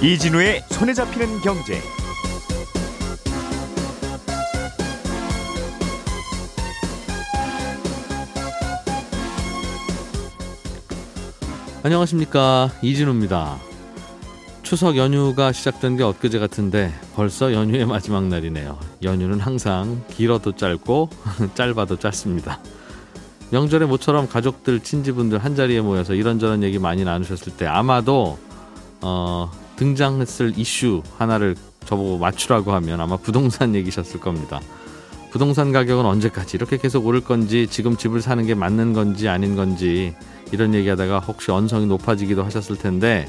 이진우의 손에 잡히는 경제. 안녕하십니까 이진우입니다. 추석 연휴가 시작된 게 엊그제 같은데 벌써 연휴의 마지막 날이네요. 연휴는 항상 길어도 짧고 짧아도 짧습니다. 명절에 모처럼 가족들 친지분들 한 자리에 모여서 이런저런 얘기 많이 나누셨을 때 아마도 어, 등장했을 이슈 하나를 저보고 맞추라고 하면 아마 부동산 얘기셨을 겁니다. 부동산 가격은 언제까지 이렇게 계속 오를 건지 지금 집을 사는 게 맞는 건지 아닌 건지 이런 얘기하다가 혹시 언성이 높아지기도 하셨을 텐데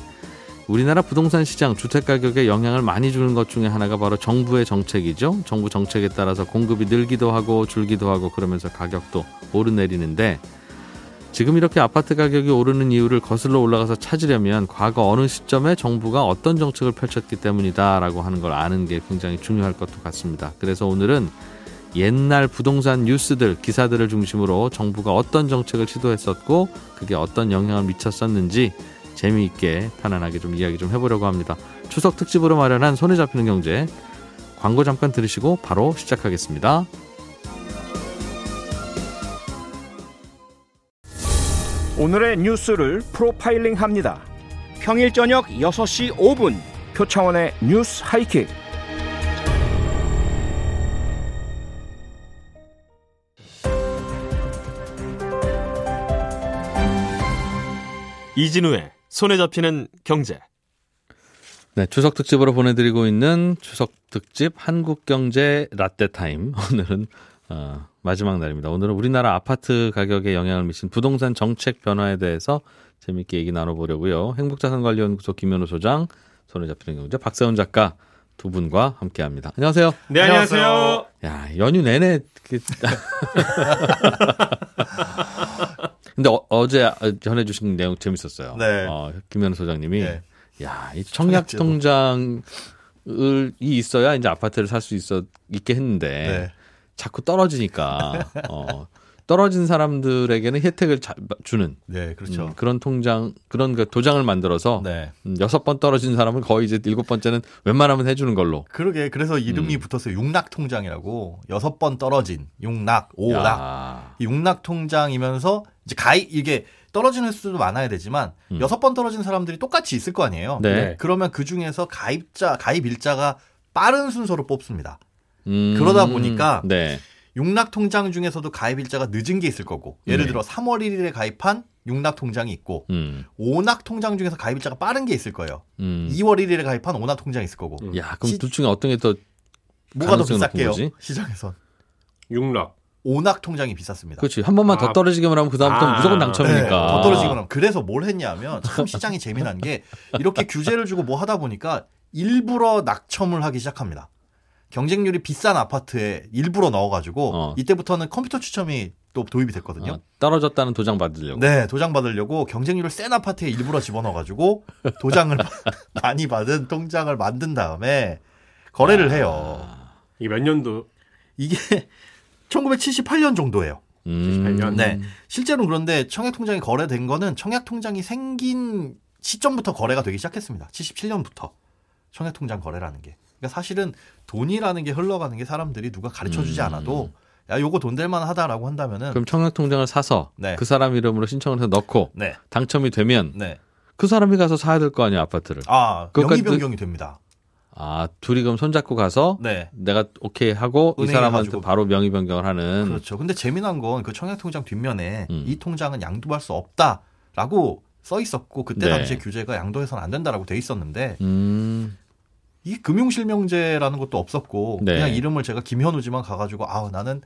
우리나라 부동산 시장 주택 가격에 영향을 많이 주는 것 중에 하나가 바로 정부의 정책이죠. 정부 정책에 따라서 공급이 늘기도 하고 줄기도 하고 그러면서 가격도 오르내리는데 지금 이렇게 아파트 가격이 오르는 이유를 거슬러 올라가서 찾으려면 과거 어느 시점에 정부가 어떤 정책을 펼쳤기 때문이다라고 하는 걸 아는 게 굉장히 중요할 것도 같습니다. 그래서 오늘은 옛날 부동산 뉴스들, 기사들을 중심으로 정부가 어떤 정책을 시도했었고 그게 어떤 영향을 미쳤었는지 재미있게 편안하게 좀 이야기 좀 해보려고 합니다. 추석 특집으로 마련한 손에 잡히는 경제 광고 잠깐 들으시고 바로 시작하겠습니다. 오늘의 뉴스를 프로파일링 합니다. 평일 저녁 6시 5분 표창원의 뉴스 하이킥. 이진우의 손에 잡히는 경제. 네, 추석 특집으로 보내드리고 있는 추석 특집 한국 경제 라떼 타임. 오늘은 어, 마지막 날입니다. 오늘은 우리나라 아파트 가격에 영향을 미친 부동산 정책 변화에 대해서 재밌게 얘기 나눠보려고요. 행복자산관리연구소 김현우 소장, 손에 잡히는 경제 박세훈 작가 두 분과 함께 합니다. 안녕하세요. 네, 안녕하세요. 야 연휴 내내 그- 근데 어, 제 전해주신 내용 재밌었어요. 네. 어, 김현우 소장님이 네. 야, 이 청약 청약제도. 통장이 있어야 이제 아파트를 살 수 있어 있게 했는데 네. 자꾸 떨어지니까 어, 떨어진 사람들에게는 혜택을 자- 주는 네, 그렇죠. 음, 그런 통장 그런 그 도장을 만들어서 네. 음, 여섯 번 떨어진 사람은 거의 이제 일곱 번째는 웬만하면 해주는 걸로. 그러게 그래서 이름이 음. 붙었어요. 육락 통장이라고 여섯 번 떨어진 육락 오락 야. 이 육락 통장이면서 이제 가입 이게 떨어지는 수도 많아야 되지만 음. 여섯 번 떨어진 사람들이 똑같이 있을 거 아니에요. 네. 그러면 그 중에서 가입자 가입 일자가 빠른 순서로 뽑습니다. 음, 그러다 보니까 네. 육락 통장 중에서도 가입 일자가 늦은 게 있을 거고 예를 네. 들어 3월 1일에 가입한 육락 통장이 있고 음, 오낙 통장 중에서 가입 일자가 빠른 게 있을 거예요. 음. 2월 1일에 가입한 오낙 통장이 있을 거고 야, 그럼 시- 둘 중에 어떤 게 더 뭐가 더 비쌀게요? 시장에선 육락. 오낙 통장이 비쌌습니다. 그렇지 한 번만 더 아. 떨어지기만 하면 그 다음부터는 아. 무조건 네, 당첨이니까. 더 떨어지기만 하면 그래서 뭘 했냐면 참 시장이 재미난 게 이렇게 규제를 주고 뭐 하다 보니까 일부러 낙첨을 하기 시작합니다. 경쟁률이 비싼 아파트에 일부러 넣어가지고 어. 이때부터는 컴퓨터 추첨이 또 도입이 됐거든요. 어, 떨어졌다는 도장 받으려고. 네, 도장 받으려고 경쟁률을 센 아파트에 일부러 집어넣어가지고 도장을 많이 받은 통장을 만든 다음에 거래를 해요. 이게 몇 년도? 이게 1978년 정도예요. 음. 78년. 네. 실제로는 그런데 청약 통장이 거래된 거는 청약 통장이 생긴 시점부터 거래가 되기 시작했습니다. 77년부터 청약 통장 거래라는 게. 그러니까 사실은 돈이라는 게 흘러가는 게 사람들이 누가 가르쳐 주지 음. 않아도 야, 요거 돈 될 만 하다라고 한다면은 그럼 청약 통장을 사서 네. 그 사람 이름으로 신청을 해서 넣고 네. 당첨이 되면 네. 그 사람이 가서 사야 될 거 아니야 아파트를. 아, 명의 변경이 됩니다. 아 둘이 그럼 손잡고 가서 네. 내가 오케이 하고 이 사람한테 가지고. 바로 명의 변경을 하는. 그렇죠. 근데 재미난 건 그 청약통장 뒷면에 음. 이 통장은 양도할 수 없다라고 써 있었고 그때 네. 당시에 규제가 양도해서는 안 된다라고 돼 있었는데 음. 이 금융실명제라는 것도 없었고 네. 그냥 이름을 제가 김현우지만 가가지고 아 나는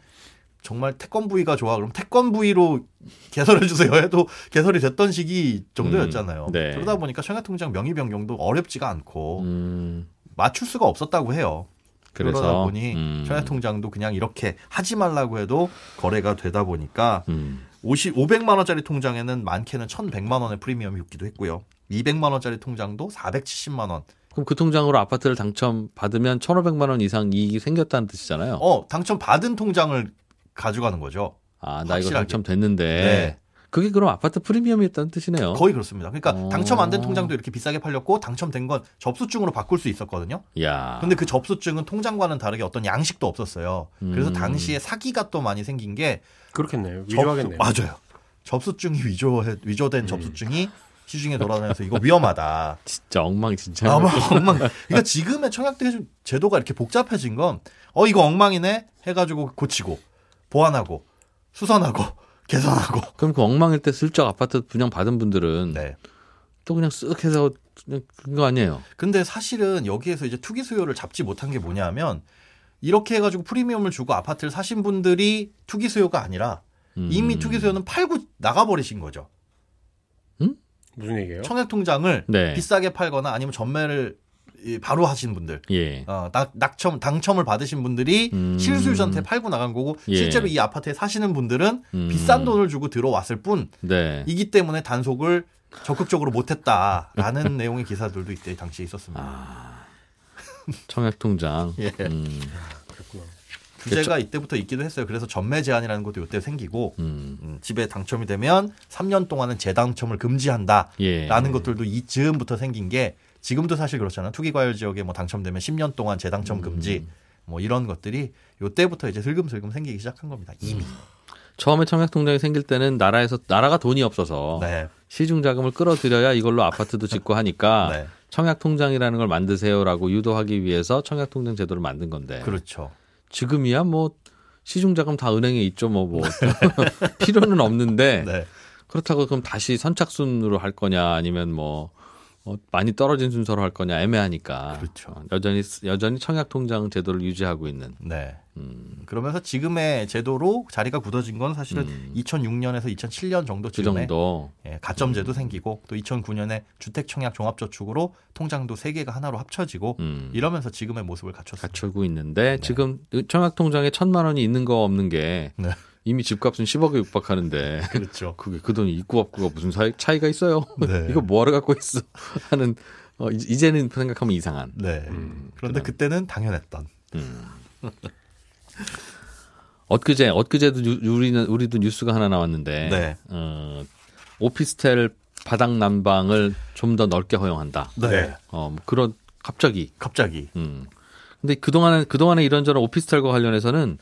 정말 태권부위가 좋아 그럼 태권부위로 개설해 주세요 해도 개설이 됐던 시기 정도였잖아요. 음, 네. 그러다 보니까 청약통장 명의 변경도 어렵지가 않고 음. 맞출 수가 없었다고 해요. 그래서 그러다 보니 음. 청약통장도 그냥 이렇게 하지 말라고 해도 거래가 되다 보니까 음. 50, 500만 원짜리 통장에는 많게는 1,100만 원의 프리미엄이 붙기도 했고요. 200만 원짜리 통장도 470만 원. 그럼 그 통장으로 아파트를 당첨 받으면 1,500만 원 이상 이익이 생겼다는 뜻이잖아요. 어, 당첨 받은 통장을 가져가는 거죠. 아, 나 이거 확실하게. 당첨됐는데 네. 그게 그럼 아파트 프리미엄이었다는 뜻이네요. 거의 그렇습니다. 그러니까 어. 당첨 안 된 통장도 이렇게 비싸게 팔렸고 당첨된 건 접수증으로 바꿀 수 있었거든요. 야. 근데 그 접수증은 통장과는 다르게 어떤 양식도 없었어요. 그래서 음. 당시에 사기가 또 많이 생긴 게 그렇겠네요. 접수- 위조하겠네요. 맞아요. 접수증이 위조 위조된 음. 접수증이 시중에 돌아다녀서 이거 위험하다. 진짜 엉망진창. 아마 엉망. 그러니까 지금의 청약대 제도가 이렇게 복잡해진 건 어 이거 엉망이네 해가지고 고치고 보완하고 수선하고 개선하고. 그럼 그 엉망일 때 슬쩍 아파트 분양 받은 분들은 네. 또 그냥 쓱 해서 그냥 그거 아니에요. 근데 사실은 여기에서 이제 투기 수요를 잡지 못한 게 뭐냐면 이렇게 해가지고 프리미엄을 주고 아파트를 사신 분들이 투기 수요가 아니라 음. 이미 투기 수요는 팔고 나가버리신 거죠. 무슨 얘기예요? 청약 통장을 네. 비싸게 팔거나 아니면 전매를 이, 바로 하신 분들, 예. 어, 낙, 낙첨, 당첨을 받으신 분들이 음. 실수요자한테 팔고 나간 거고 예. 실제로 이 아파트에 사시는 분들은 음. 비싼 돈을 주고 들어왔을 뿐이기 네. 때문에 단속을 적극적으로 못했다라는 내용의 기사들도 이때 당시에 있었습니다. 아. 청약 통장. 예. 음. 규제가 이때부터 있기도 했어요. 그래서 전매 제한이라는 것도 이때 생기고 음. 음, 집에 당첨이 되면 3년 동안은 재당첨을 금지한다라는 예. 것들도 이즈음부터 생긴 게 지금도 사실 그렇잖아요. 투기과열 지역에 뭐 당첨되면 10년 동안 재당첨 금지 뭐 이런 것들이 요때부터 이제 슬금슬금 생기기 시작한 겁니다. 이미. 처음에 청약 통장이 생길 때는 나라에서 나라가 돈이 없어서 네. 시중 자금을 끌어들여야 이걸로 아파트도 짓고 하니까 네. 청약 통장이라는 걸 만드세요라고 유도하기 위해서 청약 통장 제도를 만든 건데 그렇죠. 지금이야 뭐 시중 자금 다 은행에 있죠 뭐뭐 필요는 없는데 네. 그렇다고 그럼 다시 선착순으로 할 거냐 아니면 뭐 어, 많이 떨어진 순서로 할 거냐 애매하니까 그렇죠. 어, 여전히 여전히 청약 통장 제도를 유지하고 있는 네. 음, 그러면서 지금의 제도로 자리가 굳어진 건 사실은 음. 2006년에서 2007년 정도 그 즈음에 정도 예, 가점제도 생기고 또 2009년에 주택청약 종합저축으로 통장도 세 개가 하나로 합쳐지고 음, 이러면서 지금의 모습을 갖췄습니다. 갖추고 있는데 지금 청약 통장에 천만 원이 있는 거 없는 게 네. 이미 집값은 10억에 육박하는데 그렇죠. 그게 그 돈이 있고 없고가 무슨 사이, 차이가 있어요? 네. 이거 뭐하러 갖고 있어? 하는 어, 이- 이제는 생각하면 이상한. 네. 음, 그런데 그다음. 그때는 당연했던. 엊그제 엊그제도 유- 우리는 우리도 뉴스가 하나 나왔는데 네. 어, 오피스텔 바닥 난방을 좀 더 넓게 허용한다. 네. 어, 뭐 그런 갑자기. 갑자기. 음. 근데 그동안에 그동안에 이런저런 오피스텔과 관련해서는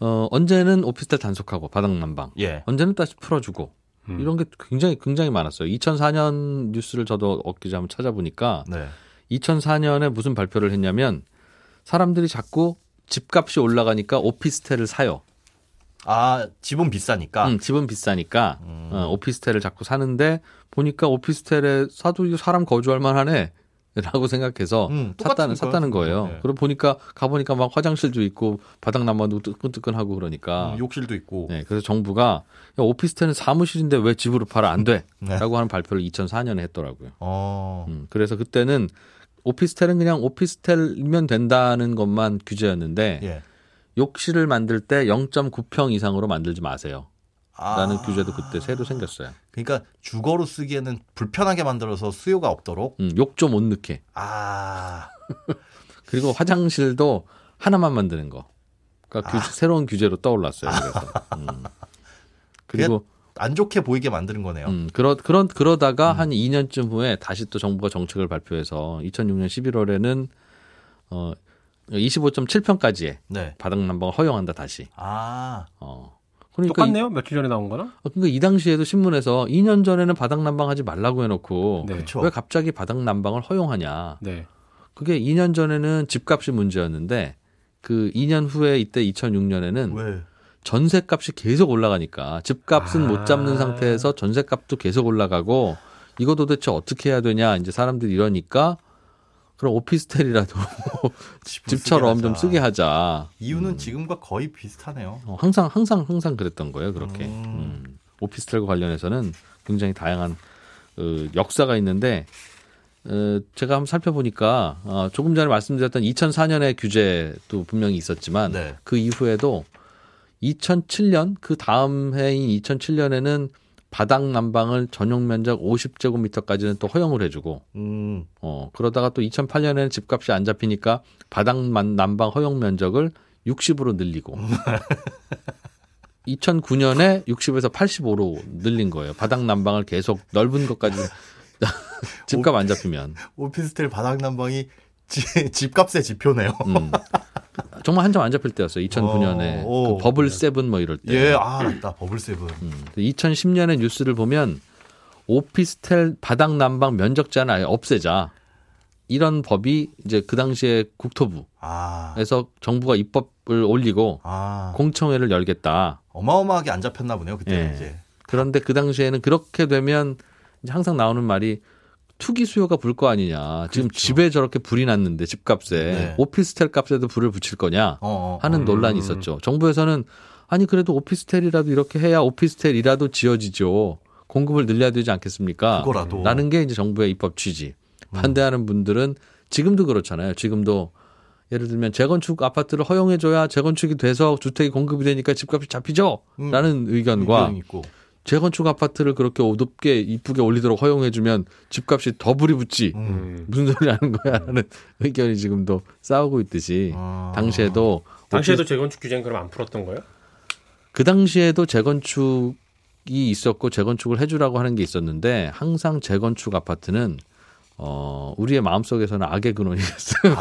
어, 언제는 오피스텔 단속하고 바닥 난방. 예. 언제는 다시 풀어 주고 음. 이런 게 굉장히 굉장히 많았어요. 2004년 뉴스를 저도 엊그제 한번 찾아보니까 네. 2004년에 무슨 발표를 했냐면 사람들이 자꾸 집값이 올라가니까 오피스텔을 사요. 아, 집은 비싸니까. 음, 집은 비싸니까 음. 어, 오피스텔을 자꾸 사는데 보니까 오피스텔에 사도 사람 거주할 만하네. 라고 생각해서 음, 샀다는. 샀다는 거예요. 네. 그리고 보니까 가 보니까 막 화장실도 있고 바닥 난방도 뜨끈뜨끈하고 그러니까. 음, 욕실도 있고. 네, 그래서 정부가 야, 오피스텔은 사무실인데 왜 집으로 팔아 안 돼? 네. 라고 하는 발표를 2004년에 했더라고요. 어. 음, 그래서 그때는 오피스텔은 그냥 오피스텔이면 된다는 것만 규제였는데 예. 욕실을 만들 때 0.9평 이상으로 만들지 마세요. 아. 라는 규제도 그때 새로 생겼어요. 그러니까 주거로 쓰기에는 불편하게 만들어서 수요가 없도록. 음, 욕좀 못 넣게. 아. 그리고 화장실도 하나만 만드는 거. 그러니까 규제- 새로운 규제로 떠올랐어요. 그래서. 음. 그리고 안 좋게 보이게 만드는 거네요. 음, 그러, 그런, 그러다가 한 2년쯤 후에 다시 또 정부가 정책을 발표해서 2006년 11월에는 어, 25.7평까지의 네. 바닥 난방을 허용한다 다시. 아. 어. 그러니까 똑같네요. 며칠 전에 나온 거랑. 이, 그러니까 이 당시에도 신문에서 2년 전에는 바닥 난방하지 말라고 해놓고 네. 그렇죠. 왜 갑자기 바닥 난방을 허용하냐? 네. 그게 2년 전에는 집값이 문제였는데 그 2년 후에 이때 2006년에는 왜? 전세값이 계속 올라가니까 집값은 아. 못 잡는 상태에서 전세값도 계속 올라가고 이거 도대체 어떻게 해야 되냐 이제 사람들이 이러니까 그럼 오피스텔이라도 집처럼 좀. 쓰게 하자. 이유는 지금과 거의 비슷하네요. 어, 항상 항상 항상 그랬던 거예요 그렇게 음. 음. 오피스텔과 관련해서는 굉장히 다양한 어, 역사가 있는데 어, 제가 한번 살펴보니까 어, 조금 전에 말씀드렸던 2004년의 규제도 분명히 있었지만 네. 그 이후에도 2007년 그 다음 해인 2007년에는 바닥 난방을 전용 면적 50제곱미터까지는 또 허용을 해주고 음. 어 그러다가 또 2008년에는 집값이 안 잡히니까 바닥 만- 난방 허용 면적을 60으로 늘리고 2009년에 60에서 85로 늘린 거예요. 바닥 난방을 계속 넓은 것까지 집값 안 잡히면. 오피스텔 바닥 난방이 지- 집값의 지표네요. 음. 정말 한참 안 잡힐 때였어요. 2009년에 오, 오. 그 버블 세븐 뭐 이럴 때. 예, 아, 맞다. 버블 세븐. 음. 2010년의 뉴스를 보면 오피스텔 바닥 난방 면적 제한을 아예 없애자. 이런 법이 이제 그 당시에 국토부에서 아, 정부가 입법을 올리고 아, 공청회를 열겠다. 어마어마하게 안 잡혔나 보네요. 그때는 예. 이제. 그런데 그 당시에는 그렇게 되면 항상 나오는 말이 투기 수요가 불 거 아니냐. 지금 그렇죠. 집에 저렇게 불이 났는데 집값에 네. 오피스텔 값에도 불을 붙일 거냐 어, 어, 하는 음. 논란이 있었죠. 정부에서는 아니 그래도 오피스텔이라도 이렇게 해야 오피스텔이라도 지어지죠. 공급을 늘려야 되지 않겠습니까? 그거라도. 라는 게 이제 정부의 입법 취지. 반대하는 분들은 지금도 그렇잖아요. 지금도 예를 들면 재건축 아파트를 허용해줘야 재건축이 돼서 주택이 공급이 되니까 집값이 잡히죠. 음. 라는 의견과 의견이 있고. 재건축 아파트를 그렇게 높게 이쁘게 올리도록 허용해주면 집값이 더 불이 붙지. 음. 음. 무슨 소리 하는 거야? 라는 의견이 지금도 싸우고 있듯이 아. 당시에도 당시에도 재건축 규제는 그럼 안 풀었던 거예요? 그 당시에도 재건축이 있었고 재건축을 해주라고 하는 게 있었는데 항상 재건축 아파트는 어 우리의 마음속에서는 악의 근원이었어요.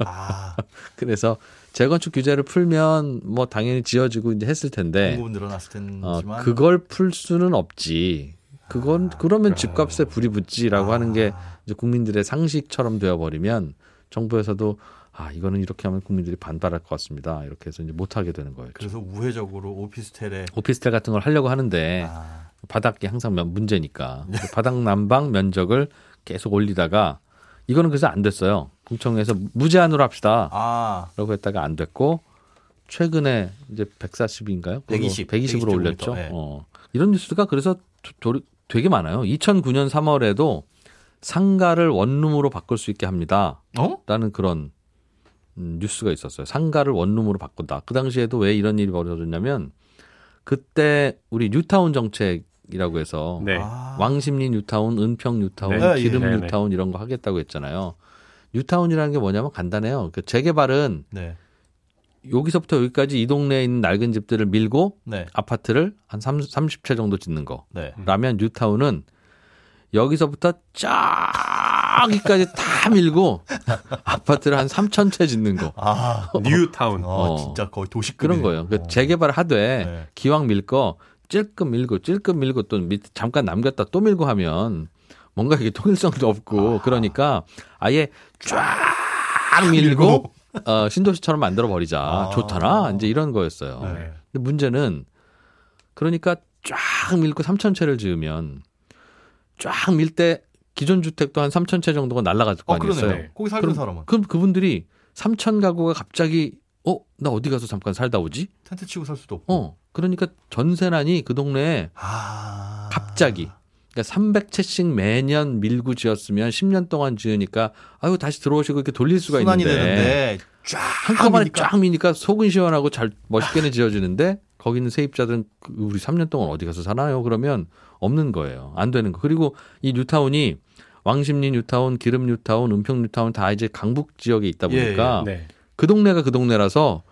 아, 그래서 재건축 규제를 풀면 뭐 당연히 지어지고 이제 했을 텐데 공급은 늘어났을 텐지만. 어, 그걸 풀 수는 없지. 그건 그러면 집값에 불이 붙지라고 하는 게 이제 국민들의 상식처럼 되어 버리면 정부에서도 아 이거는 이렇게 하면 국민들이 반발할 것 같습니다. 이렇게 해서 이제 못 하게 되는 거예요. 그래서 우회적으로 오피스텔에 오피스텔 같은 걸 하려고 하는데 아, 바닥이 항상 면- 문제니까 바닥 난방 면적을 계속 올리다가 이거는 그래서 안 됐어요. 공청회에서 무제한으로 합시다. 아, 라고 했다가 안 됐고 최근에 이제 140인가요? 120, 120으로 120 올렸죠. 네. 어. 이런 뉴스가 그래서 도- 도- 되게 많아요. 2009년 3월에도 상가를 원룸으로 바꿀 수 있게 합니다. 어? 라는 그런 음, 뉴스가 있었어요. 상가를 원룸으로 바꾼다. 그 당시에도 왜 이런 일이 벌어졌냐면 그때 우리 뉴타운 정책 이라고 해서 네. 아, 왕십리 뉴타운, 은평 뉴타운, 네. 길음 네, 네. 뉴타운 이런 거 하겠다고 했잖아요. 뉴타운이라는 게 뭐냐면 간단해요. 그 재개발은 네, 여기서부터 여기까지 이 동네에 있는 낡은 집들을 밀고 네, 아파트를 한 30, 30채 정도 짓는 거. 네. 라면 뉴타운은 여기서부터 쫙 여기까지 다 밀고 아파트를 한 3천 채 짓는 거. 아, 뉴타운. 어, 어. 진짜 거의 도시 그런 거예요. 그 재개발 하되 네. 기왕 밀 거 찔끔 밀고 찔끔 밀고 또 밑, 잠깐 남겼다 또 밀고 하면 뭔가 이게 통일성도 없고 그러니까 아예 쫙 밀고 어, 신도시처럼 만들어 버리자. 아. 좋더라. 이제 이런 거였어요. 네. 근데 문제는 그러니까 쫙 밀고 3천 채를 지으면 쫙 밀 때 기존 주택도 한 3천 채 정도가 날아갈 거 어, 아니겠어요. 그러네. 거기 살던 사람은 그럼 그분들이 3천 가구가 갑자기 어, 나 어디 가서 잠깐 살다 오지? 텐트 치고 살 수도 없고. 어. 그러니까 전세난이 그 동네에 아, 갑자기 그러니까 300채씩 매년 밀고 지었으면 10년 동안 지으니까 아유 다시 들어오시고 이렇게 돌릴 수가 있는데 되는데 쫙 한꺼번에 미니까. 쫙 미니까 속은 시원하고 잘 멋있게는 지어지는데 거기 있는 세입자들은 그 우리 3년 동안 어디 가서 사나요? 그러면 없는 거예요. 안 되는 거. 그리고 이 뉴타운이 왕십리 뉴타운, 기름 뉴타운, 은평 뉴타운 다 이제 강북 지역에 있다 예, 보니까 네. 그 동네가 그 동네라서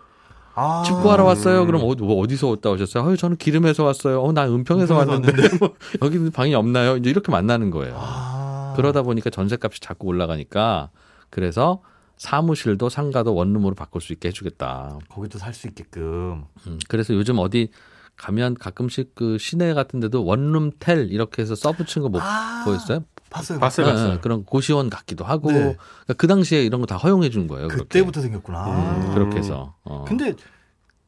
아, 집 구하러 왔어요. 그럼 어디, 뭐 어디 서 왔다 오셨어요? 아유, 저는 기름에서 왔어요. 어, 나 은평에서 왔는데 뭐 여기 방이 없나요? 이제 이렇게 만나는 거예요. 아, 그러다 보니까 전세값이 자꾸 올라가니까 그래서 사무실도 상가도 원룸으로 바꿀 수 있게 해주겠다. 거기도 살 수 있게끔. 음, 그래서 요즘 어디 가면 가끔씩 그 시내 같은 데도 원룸 텔 이렇게 해서 써붙인 거뭐 아, 보였어요? 봤어요. 봤어요, 예, 봤어요. 예, 그런 고시원 같기도 하고 네. 그러니까 그 당시에 이런 거 다 허용해 준 거예요. 그렇게. 그때부터 생겼구나. 음, 그렇게 해서. 어. 근데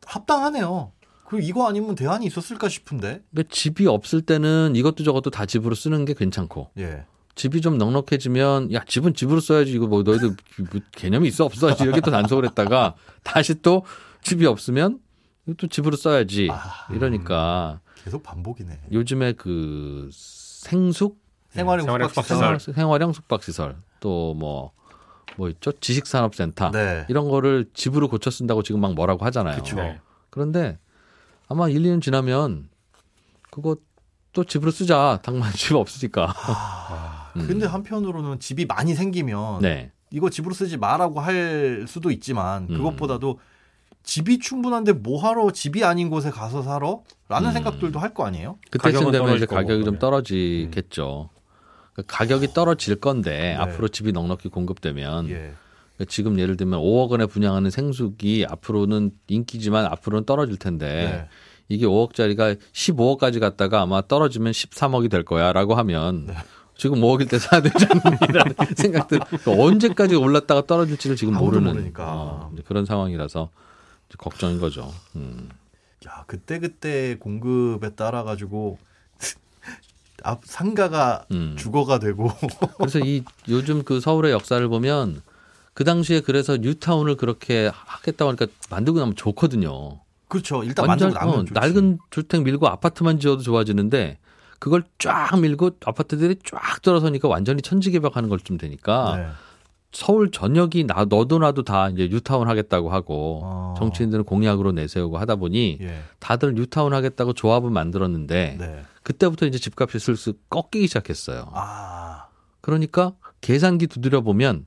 합당하네요. 그 이거 아니면 대안이 있었을까 싶은데. 근데 집이 없을 때는 이것도 저것도 다 집으로 쓰는 게 괜찮고 예. 집이 좀 넉넉해지면 야 집은 집으로 써야지 이거 뭐 너희들 뭐 개념이 있어 없어 이렇게 또 단속을 했다가 다시 또 집이 없으면 또 집으로 써야지 아, 이러니까 계속 반복이네. 요즘에 그 생숙 생활형 생활형 숙박시설. 숙박시설. 생활형 숙박시설 또 뭐 뭐 있죠 지식산업센터 네. 이런 거를 집으로 고쳐 쓴다고 지금 막 뭐라고 하잖아요. 그쵸. 네. 그런데 아마 1, 2년 지나면 그거 또 집으로 쓰자. 당만 집 없으니까. 아, 음. 근데 한편으로는 집이 많이 생기면 네. 이거 집으로 쓰지 마라고 할 수도 있지만 음. 그것보다도 집이 충분한데 뭐하러 집이 아닌 곳에 가서 살아? 라는 음. 생각들도 할 거 아니에요? 그때쯤 되면 이제 떨어질 거고, 가격이 좀. 떨어지겠죠. 그러니까 가격이 떨어질 건데 네. 앞으로 집이 넉넉히 공급되면 예. 그러니까 지금 예를 들면 5억 원에 분양하는 생수기 앞으로는 인기지만 앞으로는 떨어질 텐데 네. 이게 5억짜리가 15억까지 갔다가 아마 떨어지면 13억이 될 거야라고 하면 네. 지금 5억일 때 사야 되지 않느냐는 생각들 그러니까 언제까지 올랐다가 떨어질지를 지금 모르는 모르니까. 어, 그런 상황이라서 걱정인 거죠. 음. 야, 그때 그때 공급에 따라 가지고 앞 상가가 음. 주거가 되고 그래서 이 요즘 그 서울의 역사를 보면 그 당시에 그래서 뉴타운을 그렇게 하겠다고 하니까 만들고 나면 좋거든요. 그렇죠. 일단 완전 만들고 나면 어. 낡은 주택 밀고 아파트만 지어도 좋아지는데 그걸 쫙 밀고 아파트들이 쫙 들어서니까 완전히 천지개벽하는 걸좀 되니까 네. 서울 전역이 나 너도 나도 다 이제 뉴타운 하겠다고 하고 어. 정치인들은 공약으로 내세우고 하다 보니 예. 다들 뉴타운 하겠다고 조합을 만들었는데 네. 그때부터 이제 집값이 슬슬 꺾이기 시작했어요. 아. 그러니까 계산기 두드려 보면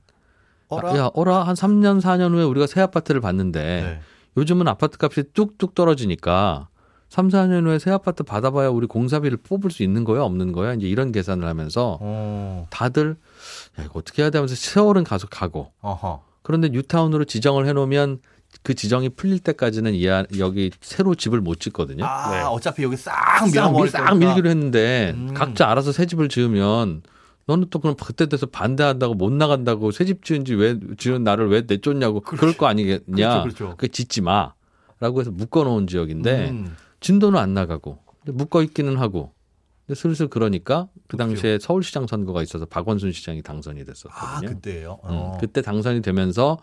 어라? 야 어라 한 3년 4년 후에 우리가 새 아파트를 봤는데 네. 요즘은 아파트 값이 뚝뚝 떨어지니까 3, 4년 후에 새 아파트 받아봐야 우리 공사비를 뽑을 수 있는 거야 없는 거야 이제 이런 계산을 하면서 어. 다들 야 이거 어떻게 해야 돼 하면서 세월은 가서 가고 어허. 그런데 뉴타운으로 지정을 해놓으면 그 지정이 풀릴 때까지는 이 안- 여기 새로 집을 못 짓거든요. 아, 네. 어차피 여기 싹 싹, 밀, 밀어버릴 싹. 밀기로 했는데 음. 각자 알아서 새 집을 지으면 너는 또 그럼 그때 돼서 반대한다고 못 나간다고 새 집 지은지 왜 지은 나를 왜 내쫓냐고 그럴거 아니겠냐. 그렇죠, 그렇죠. 그 짓지 마라고 해서 묶어놓은 지역인데 음. 진도는 안 나가고 묶어 있기는 하고 근데 슬슬 그러니까 그 그렇죠. 당시에 서울시장 선거가 있어서 박원순 시장이 당선이 됐었거든요. 아, 그때예요. 음, 어. 그때 당선이 되면서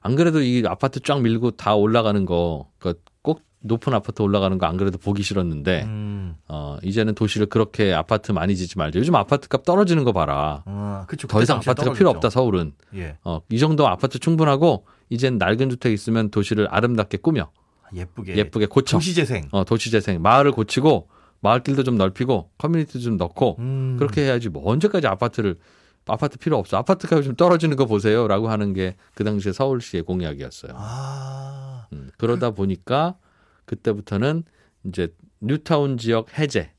안 그래도 이 아파트 쫙 밀고 다 올라가는 거, 그꼭 높은 아파트 올라가는 거 안 그래도 보기 싫었는데, 음. 어, 이제는 도시를 그렇게 아파트 많이 짓지 말자. 요즘 아파트 값 떨어지는 거 봐라. 아, 그쵸. 더 이상 아파트가 당시에 필요 떨어졌죠. 없다, 서울은. 예. 어, 이 정도 아파트 충분하고, 이젠 낡은 주택 있으면 도시를 아름답게 꾸며, 예쁘게. 예쁘게 고쳐. 도시재생. 어, 도시재생. 마을을 고치고, 마을길도 좀 넓히고, 커뮤니티 좀 넣고, 음. 그렇게 해야지 뭐 언제까지 아파트를 아파트 필요 없어 아파트 값이 좀 떨어지는 거 보세요 라고 하는 게 그 당시에 서울시의 공약이었어요. 아. 음, 그러다 보니까 그때부터는 이제 뉴타운 지역 해제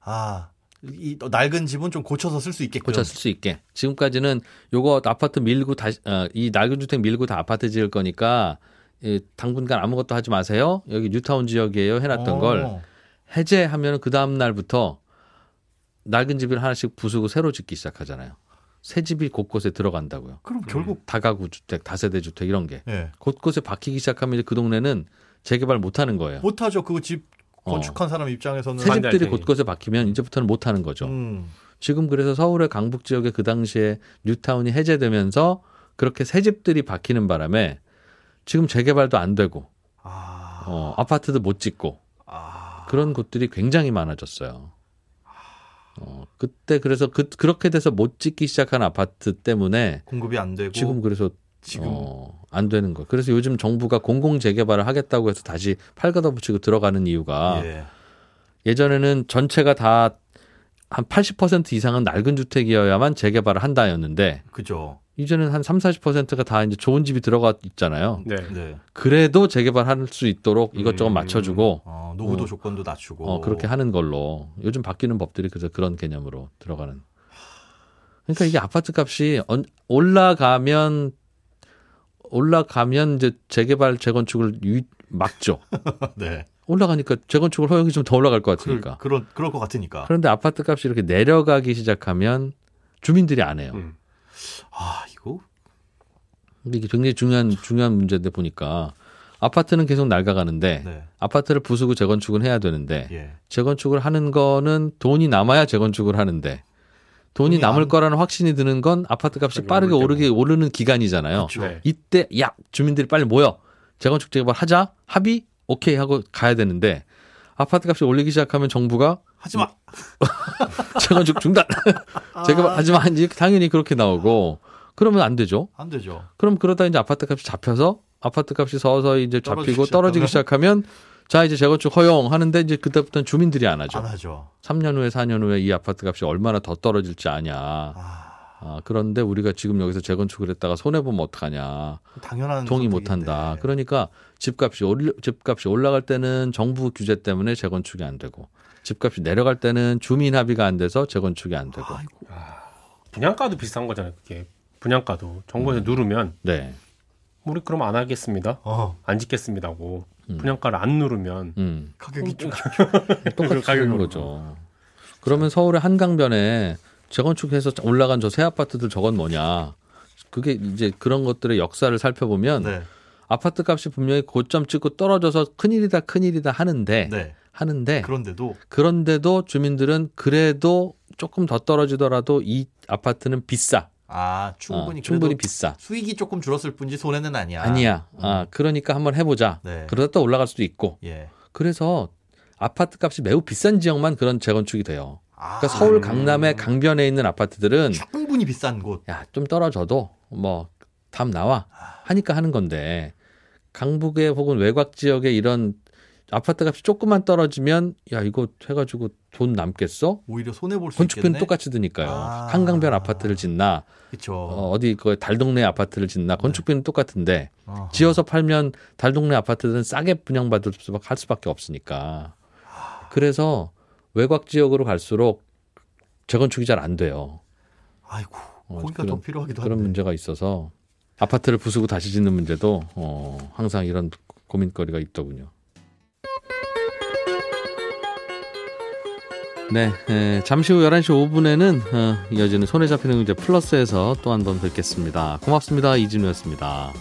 아. 이 낡은 집은 좀 고쳐서 쓸 수 있게끔. 고쳐 쓸 수 있게 지금까지는 요거 아파트 밀고 다시 어, 이 낡은 주택 밀고 다 아파트 지을 거니까 예, 당분간 아무것도 하지 마세요 여기 뉴타운 지역이에요 해놨던 어. 걸 해제하면 그 다음 날부터 낡은 집을 하나씩 부수고 새로 짓기 시작하잖아요. 새 집이 곳곳에 들어간다고요. 그럼 결국 다가구 주택, 다세대 주택 이런 게 예. 곳곳에 박히기 시작하면 이제 그 동네는 재개발 못 하는 거예요. 못 하죠. 그거 집 어. 건축한 사람 입장에서는 새 집들이. 곳곳에 박히면 이제부터는 못 하는 거죠. 음. 지금 그래서 서울의 강북 지역에 그 당시에 뉴타운이 해제되면서 그렇게 새 집들이 박히는 바람에 지금 재개발도 안 되고 아. 어, 아파트도 못 짓고 아. 그런 곳들이 굉장히 많아졌어요. 어, 그때 그래서 그, 그렇게 돼서 못 짓기 시작한 아파트 때문에 공급이 안 되고 지금 그래서 지금 어, 안 되는 거. 그래서 요즘 정부가 공공 재개발을 하겠다고 해서 다시 팔 걷어붙이고 들어가는 이유가 예. 예전에는 전체가 다 한 80% 이상은 낡은 주택이어야만 재개발을 한다였는데 그죠. 이제는 한 3, 40%가 다 이제 좋은 집이 들어가 있잖아요. 네. 네. 그래도 재개발할 수 있도록 이것저것 음. 맞춰주고 어, 노후도 어. 조건도 낮추고 어, 그렇게 하는 걸로 요즘 바뀌는 법들이 그래서 그런 개념으로 들어가는. 그러니까 이게 아파트 값이 언- 올라가면 올라가면 이제 재개발 재건축을 유- 막죠. 네. 올라가니까 재건축을 허용이 좀 더 올라갈 것 그, 같으니까. 그런 그럴 것 같으니까. 그런데 아파트 값이 이렇게 내려가기 시작하면 주민들이 안 해요. 음. 아, 이거 근데 이게 굉장히 중요한 중요한 문제인데 보니까 아파트는 계속 낡아가는데 네. 아파트를 부수고 재건축은 해야 되는데 예. 재건축을 하는 거는 돈이 남아야 재건축을 하는데 돈이 돈이 남을 안- 거라는 확신이 드는 건 아파트 값이 빠르게 오르게 오르는 기간이잖아요. 그렇죠. 네. 이때 야 주민들이 빨리 모여 재건축 재개발 하자 합의 오케이 하고 가야 되는데 아파트 값이 올리기 시작하면 정부가 하지 마. 재건축 중단 재개발 하지만 이제 당연히 그렇게 나오고 그러면 안 되죠. 안 되죠. 그럼 그러다 이제 아파트 값이 잡혀서 아파트 값이 서서히 이제 잡히고 떨어지기 시작하면 자 이제 재건축 허용 하는데 이제 그때부터는 주민들이 안 하죠. 안 하죠. 3년 후에 4년 후에 이 아파트 값이 얼마나 더 떨어질지 아냐. 아, 아, 그런데 우리가 지금 여기서 재건축을 했다가 손해 보면 어떡하냐. 당연한 동의 못. 한다. 그러니까 집값이 올 집값이 올라갈 때는 정부 규제 때문에 재건축이 안 되고 집값이 내려갈 때는 주민 합의가 안 돼서 재건축이 안 되고. 아이고. 분양가도 비싼 거잖아요. 그게 분양가도 정부에서 누르면 네. 우리 그럼 안 하겠습니다. 어, 안 짓겠습니다고 음. 분양가를 안 누르면 음. 가격이 좀 똑같은 가격으로. 거죠. 그러면 서울의 한강변에 재건축해서 올라간 저 새 아파트들 저건 뭐냐? 그게 이제 그런 것들의 역사를 살펴보면 네. 아파트 값이 분명히 고점 찍고 떨어져서 큰일이다 큰일이다 하는데 네. 하는데 그런데도 그런데도 주민들은 그래도 조금 더 떨어지더라도 이 아파트는 비싸. 아 충분히 어, 충분히 비싸. 수익이 조금 줄었을 뿐이지 손해는 아니야. 아니야. 아, 그러니까 한번 해보자. 네. 그러다 또 올라갈 수도 있고. 예. 그래서 아파트 값이 매우 비싼 지역만 그런 재건축이 돼요. 아, 그러니까 서울 강남의 강변에 있는 아파트들은 충분히 비싼 곳. 야, 좀 떨어져도 뭐답 나와 하니까 하는 건데 강북의 혹은 외곽 지역에 이런 아파트 값이 조금만 떨어지면 야, 이거 해 가지고 돈 남겠어? 오히려 손해 볼수 건축비는 있겠네. 똑같이 드니까요. 아. 한강변 아파트를 짓나 그렇죠. 어, 어디 그 달동네 아파트를 짓나 건축비는 똑같은데 어허. 지어서 팔면 달동네 아파트들은 싸게 분양받을 수밖에 할 수밖에 없으니까. 그래서 외곽 지역으로 갈수록 재건축이 잘 안 돼요. 아이고 어, 거기가 그런- 더 필요하기도 그런 한데. 문제가 있어서 아파트를 부수고 다시 짓는 문제도 어, 항상 이런 고민거리가 있더군요. 네, 에, 잠시 후 11시 5분에는 어, 이어지는 손에 잡히는 경제 플러스에서 또 한 번 뵙겠습니다. 고맙습니다. 이진우였습니다.